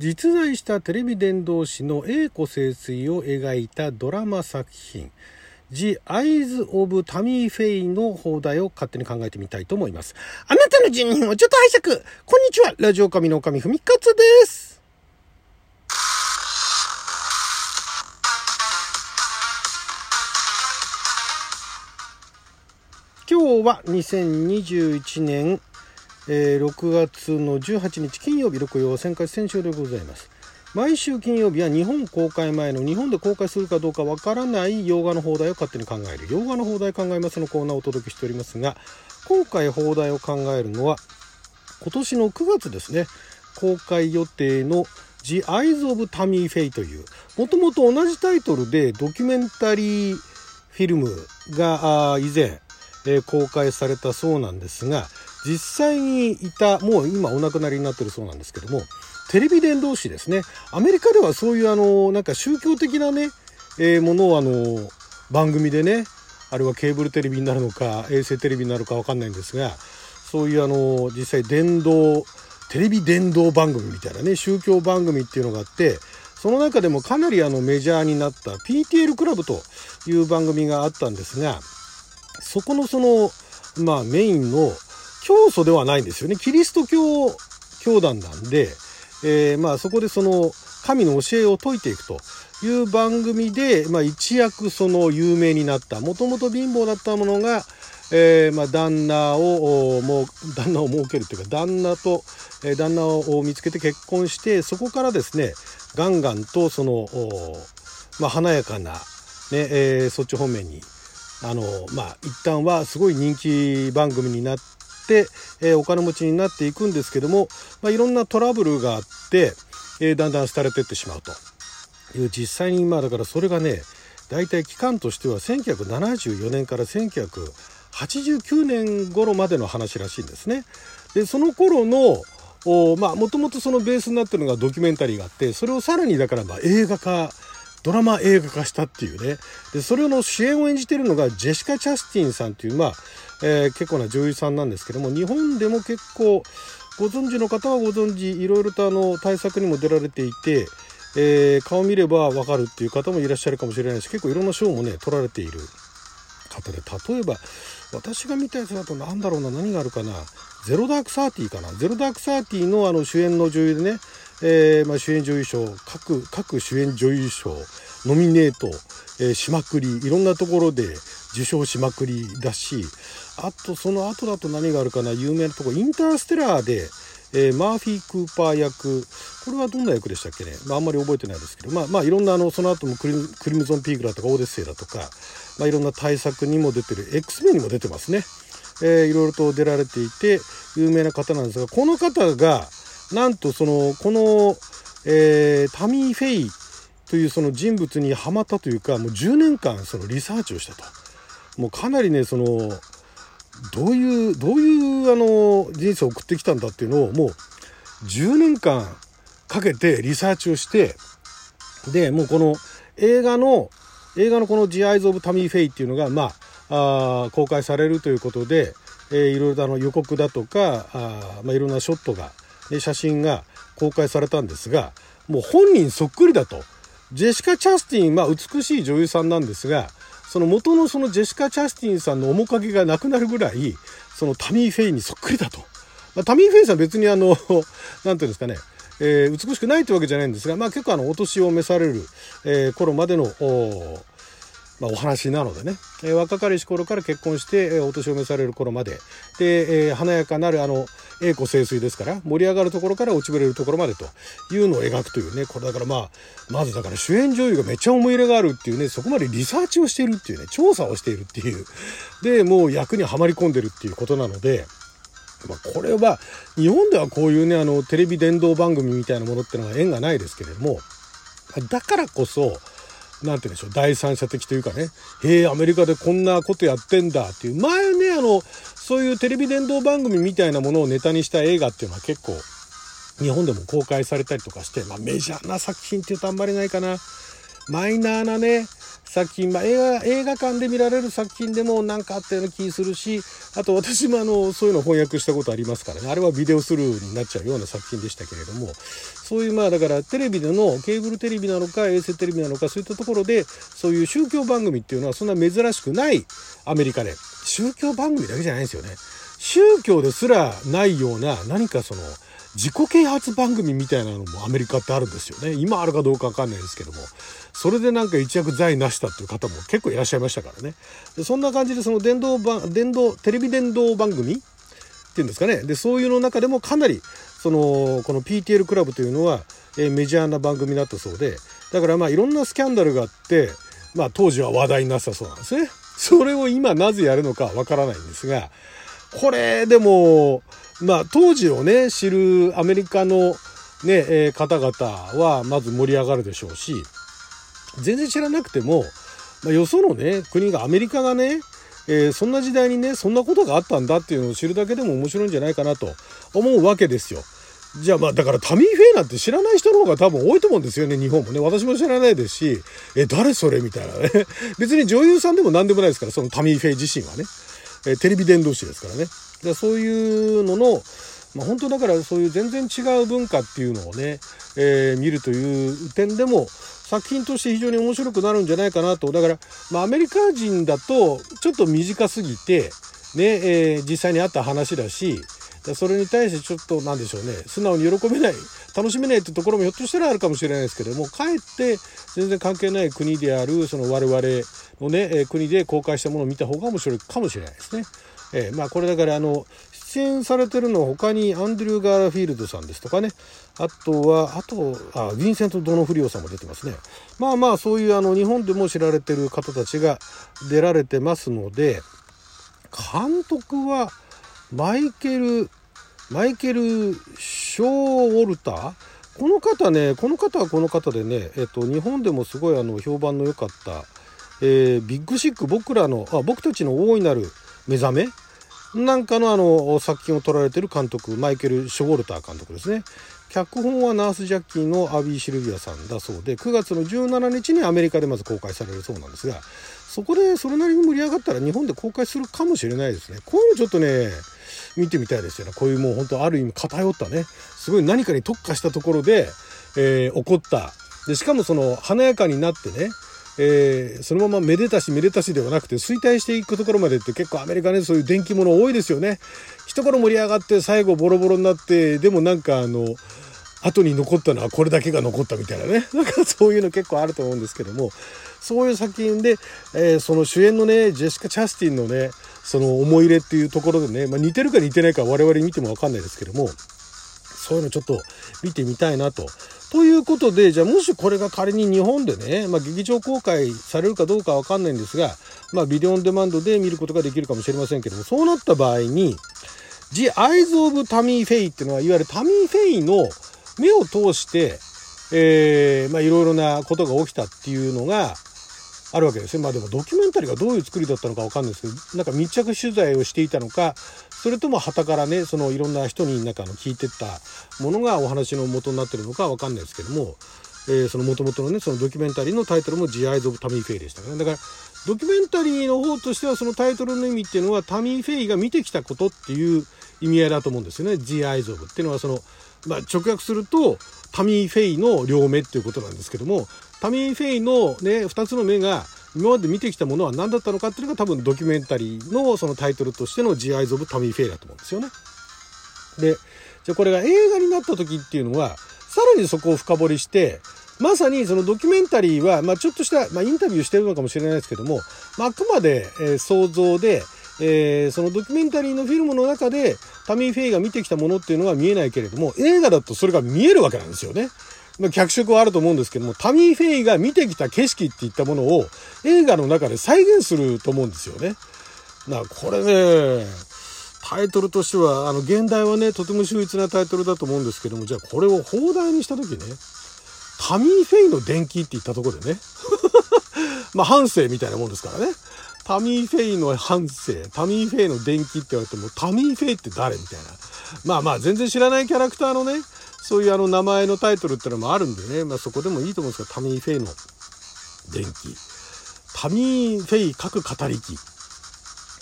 実在したテレビ伝道師の栄子清水を描いたドラマ作品 The Eyes of Tammy Faye の放題を勝手に考えてみたいと思います。あなたの人人をちょっと拝借。こんにちは。ラジオ神の神ふみかつです。今日は2021年、えー、6月の18日金曜日6曜旋回戦勝でございます。毎週金曜日は日本公開前の日本で公開するかどうかわからない洋画の放題を勝手に考える洋画の放題考えますのコーナーをお届けしておりますが今回放題を考えるのは今年の9月ですね公開予定の The Eyes of Tammy Faye というもともと同じタイトルでドキュメンタリーフィルムが以前、えー、公開されたそうなんですが実際にいたもう今お亡くなりになってるそうなんですけどもテレビ伝道師ですね。アメリカではそういうあの、なんか宗教的なね、えー、ものをあの、番組でね、あれはケーブルテレビになるのか、衛星テレビになるかわかんないんですが、そういうあの、実際伝道、テレビ伝道番組みたいなね、宗教番組っていうのがあって、その中でもかなりあのメジャーになった PTL クラブという番組があったんですが、そこのその、まあメインの教祖ではないんですよね。キリスト教教団なんで、えー、まあそこでその神の教えを説いていくという番組で、まあ、一躍その有名になったもともと貧乏だったものが、えー、まあ旦那をもう旦那を設けるというか旦那と、えー、旦那を見つけて結婚してそこからですねガンガンとその、まあ、華やかな、ねえー、そっち方面にあのまあ一旦はすごい人気番組になって、えー、お金持ちになっていくんですけども、まあ、いろんなトラブルがあって、えー、だんだん廃れてってしまうという実際にまだからそれがね大体期間としては1974年から1989年頃までの話らしいんですね。でその頃のまあもともとそのベースになってるのがドキュメンタリーがあってそれをさらにだからまあ映画化ドラマ映画化したっていうね。でそれの主演を演じてるのがジェシカ・チャスティンさんっていうまあえー、結構な女優さんなんですけども日本でも結構ご存知の方はご存知いろいろとあの対策にも出られていて、えー、顔見ればわかるっていう方もいらっしゃるかもしれないし結構いろんな賞もね取られている方で例えば私が見たやつだと何だろうな何があるかなゼロダークサーティーかな。ゼロダークサーティーのあの主演の女優でね、えー、まあ、主演女優賞各各主演女優賞ノミネート、えー、しまくりいろんなところで受賞しまくりだしあとその後だと何があるかな有名なところインターステラーで、えー、マーフィー・クーパー役。これはどんな役でしたっけね、まあ、あんまり覚えてないですけどまあまあいろんなあのその後もクリクリムゾン・ピーグラとかオーデッセイだとか、まあ、いろんな大作にも出てる X メンにも出てますね、えー、いろいろと出られていて有名な方なんですがこの方がなんとそのこの、えー、タミー・フェイというその人物にはまったというかもう10年間そのリサーチをしたと。もうかなりねそのどういうどういうあの人生を送ってきたんだっていうのをもう10年間かけてリサーチをしてでもうこの映画の映画のこの「The Eyes of Tammy Faye」っていうのがまああ公開されるということで、えー、いろいろあの予告だとかあ、まあ、いろんなショットが、写真が公開されたんですがもう本人そっくりだと。ジェシカ・チャスティン、まあ、美しい女優さんなんですがその元のそのジェシカ・チャスティンさんの面影がなくなるぐらい、そのタミー・フェイにそっくりだと。まあ、タミー・フェイさん別にあの、なんていうんですかね、えー、美しくないってわけじゃないんですが、まあ結構あの、お年を召される、えー、頃までの、まあ、お話なのでね、えー、若かりし頃から結婚して、えー、お年を召される頃まで。で、えー、華やかなるあの栄枯盛衰ですから盛り上がるところから落ちぶれるところまでというのを描くというね。これだからまあまずだから主演女優がめっちゃ思い入れがあるっていうねそこまでリサーチをしているっていうね調査をしているっていう。でもう役にはまり込んでるっていうことなので。まあ、これは日本ではこういうねあのテレビ伝道番組みたいなものってのは縁がないですけれどもだからこそなんて言うんでしょう、第三者的というかね、へえ、アメリカでこんなことやってんだっていう、前ね、あの、そういうテレビ伝道番組みたいなものをネタにした映画っていうのは結構、日本でも公開されたりとかして、まあメジャーな作品っていうとあんまりないかな。マイナーなね作品、まあ、映画映画館で見られる作品でも何かあったような気するしあと私もあのそういうの翻訳したことありますからね。あれはビデオスルーになっちゃうような作品でしたけれども。そういうまあだからテレビでのケーブルテレビなのか衛星テレビなのかそういったところでそういう宗教番組っていうのはそんな珍しくないアメリカで。宗教番組だけじゃないんですよね。宗教ですらないような何かその自己啓発番組みたいなのもアメリカってあるんですよね。今あるかどうかわかんないですけども。それでなんか一躍財なしたっていう方も結構いらっしゃいましたからね。でそんな感じでその電動電動テレビ電動番組っていうんですかね。でそういうの中でもかなりそのこの PTL クラブというのは、え、メジャーな番組だったそうで。だからまあいろんなスキャンダルがあってまあ当時は話題になったそうなんですね。それを今なぜやるのかわからないんですがこれでもまあ当時をね知るアメリカのね、えー、方々はまず盛り上がるでしょうし全然知らなくても、まあ、よそのね国がアメリカがね、えー、そんな時代にねそんなことがあったんだっていうのを知るだけでも面白いんじゃないかなと思うわけですよ。じゃあまあだからタミー・フェイなんて知らない人の方が多分多いと思うんですよね日本もね。私も知らないですしえ誰それみたいなね。別に女優さんでも何でもないですからそのタミー・フェイ自身はね。えテレビ伝道師ですからね。でそういうののまあ、本当だからそういう全然違う文化っていうのをね、えー、見るという点でも作品として非常に面白くなるんじゃないかなと。だから、まあ、アメリカ人だとちょっと短すぎて、ねえー、実際にあった話だしそれに対してちょっと何でしょうね。素直に喜べない楽しめないってところもひょっとしたらあるかもしれないですけどもかえって全然関係ない国であるその我々のね国で公開したものを見た方が面白いかもしれないですね。えー、まあこれだからあの出演されてるのは他にアンドリュー・ガーフィールドさんですとかね。あとはあとあヴィンセント・ドノフリオさんも出てますね。まあまあそういうあの日本でも知られてる方たちが出られてますので監督はマイケルマイケル・ショー・ウォルター？この方ねこの方はこの方でね、えっと、日本でもすごいあの評判の良かった、えー、ビッグシック僕らのあ僕たちの大いなる目覚め？なんかのあの作品を撮られてる監督マイケル・ショウォルター監督ですね。脚本はナース・ジャッキーのアビー・シルビアさんだそうで9月の17日にアメリカでまず公開されるそうなんですがそこでそれなりに盛り上がったら日本で公開するかもしれないですね。こういうのちょっとね見てみたいですよね。こういうもう本当ある意味偏ったね。すごい何かに特化したところで、えー、起こった。でしかもその華やかになってねえー、そのままめでたしめでたしではなくて衰退していくところまでって結構アメリカねそういう電気物多いですよね。一頃盛り上がって最後ボロボロになってでもなんかあの後に残ったのはこれだけが残ったみたいなね。なんかそういうの結構あると思うんですけども。そういう作品で、えー、その主演のねジェシカ・チャスティンのねその思い入れっていうところでね、まあ、似てるか似てないか我々見ても分かんないですけども。そういうのちょっと見てみたいなと。ということで、じゃあもしこれが仮に日本でね、まあ、劇場公開されるかどうかわかんないんですが、まあ、ビデオオンデマンドで見ることができるかもしれませんけども、そうなった場合に、The Eyes of Tammy Faye っていうのは、いわゆるタミー・フェイの目を通して、えー、まあ、いろいろなことが起きたっていうのがあるわけですね。まあでもドキュメンタリーがどういう作りだったのかわかんないですけど、なんか密着取材をしていたのか、それとも旗からねそのいろんな人になんかの聞いてったものがお話の元になってるのかわかんないですけども、えー、その元々のねそのドキュメンタリーのタイトルも「The Eyes of Tammy Faye」でしたからねだからドキュメンタリーの方としてはそのタイトルの意味っていうのはタミー・フェイが見てきたことっていう意味合いだと思うんですよね「The Eyes of」っていうのはその、まあ、直訳するとタミー・フェイの両目っていうことなんですけどもタミー・フェイのね2つの目が今まで見てきたものは何だったのかっていうのが多分ドキュメンタリーのそのタイトルとしての「The Eyes of Tammy Faye」だと思うんですよね。でじゃあこれが映画になった時っていうのはさらにそこを深掘りしてまさにそのドキュメンタリーは、まあ、ちょっとした、まあ、インタビューしてるのかもしれないですけども、まあ、あくまで、え、想像で、えー、そのドキュメンタリーのフィルムの中でタミー・フェイが見てきたものっていうのは見えないけれども映画だとそれが見えるわけなんですよね。まあ、脚色はあると思うんですけども、タミー・フェイが見てきた景色っていったものを映画の中で再現すると思うんですよね。だからこれね、タイトルとしては、あの、現代はね、とても秀逸なタイトルだと思うんですけども、じゃあこれを放題にした時ね、タミー・フェイの電気って言ったとこでね、まあ、半生みたいなもんですからね。タミー・フェイの半生、タミー・フェイの電気って言われても、タミー・フェイって誰みたいな。まあまあ、全然知らないキャラクターのね、そういうあの名前のタイトルってのもあるんでね、まあ、そこでもいいと思うんですけどタミー・フェイの電気タミー・フェイ各語り機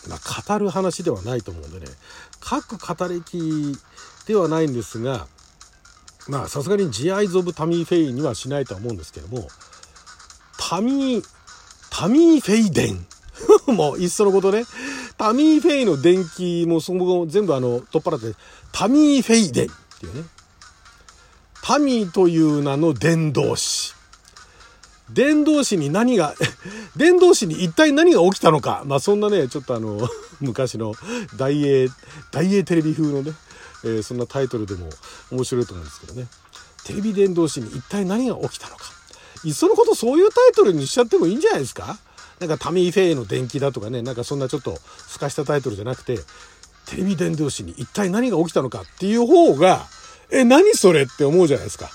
まあ語る話ではないと思うんでね。各語り機ではないんですがまあさすがに「ジアイズ・オブ・タミー・フェイ」にはしないとは思うんですけどもタミータミー・フェイデン もういっそのことね。タミー・フェイの電気もその後全部あの取っ払ってタミー・フェイデンっていうね。タミーという名の伝道師伝道師に何が伝道師に一体何が起きたのか。まあそんなねちょっとあの 昔の大英大英テレビ風のね、えー、そんなタイトルでも面白いと思うんですけどね。テレビ伝道師に一体何が起きたのか。いっそのことそういうタイトルにしちゃってもいいんじゃないですか。なんかタミー・フェイの伝記だとかねなんかそんなちょっと透かしたタイトルじゃなくてテレビ伝道師に一体何が起きたのかっていう方がえ何それって思うじゃないですか。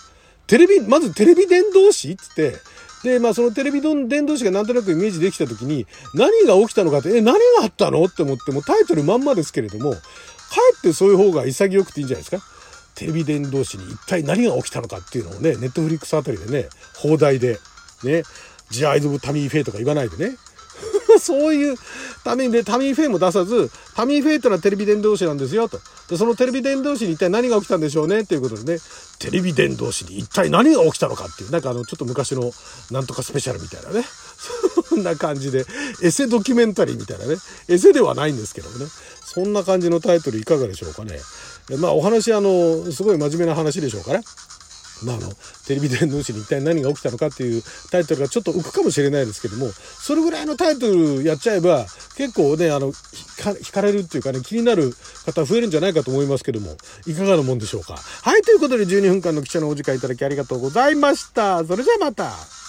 テレビまずテレビ伝道師っつってでまあそのテレビ伝道師がなんとなくイメージできた時に何が起きたのかってえ何があったのって思ってもタイトルまんまですけれどもかえってそういう方が潔くていいんじゃないですか。テレビ伝道師に一体何が起きたのかっていうのをねネットフリックスあたりでね放題でねジアイズ・ブ・タミー・フェイとか言わないでね。そういうためでタミー・フェイも出さずタミー・フェイというのはテレビ伝道師なんですよと。でそのテレビ伝道師に一体何が起きたんでしょうねっていうことでね。テレビ伝道師に一体何が起きたのかっていうなんかあのちょっと昔のなんとかスペシャルみたいなね。そんな感じでエセドキュメンタリーみたいなね。エセではないんですけどもね。そんな感じのタイトルいかがでしょうかね。まあお話あのすごい真面目な話でしょうかねまあ、あの？テレビ伝道師に一体何が起きたのかっていうタイトルがちょっと浮くかもしれないですけどもそれぐらいのタイトルやっちゃえば結構ねあの惹かれるっていうかね気になる方増えるんじゃないかと思いますけどもいかがなもんでしょうか？はいということで12分間の記者のお時間いただきありがとうございました。それじゃあまた。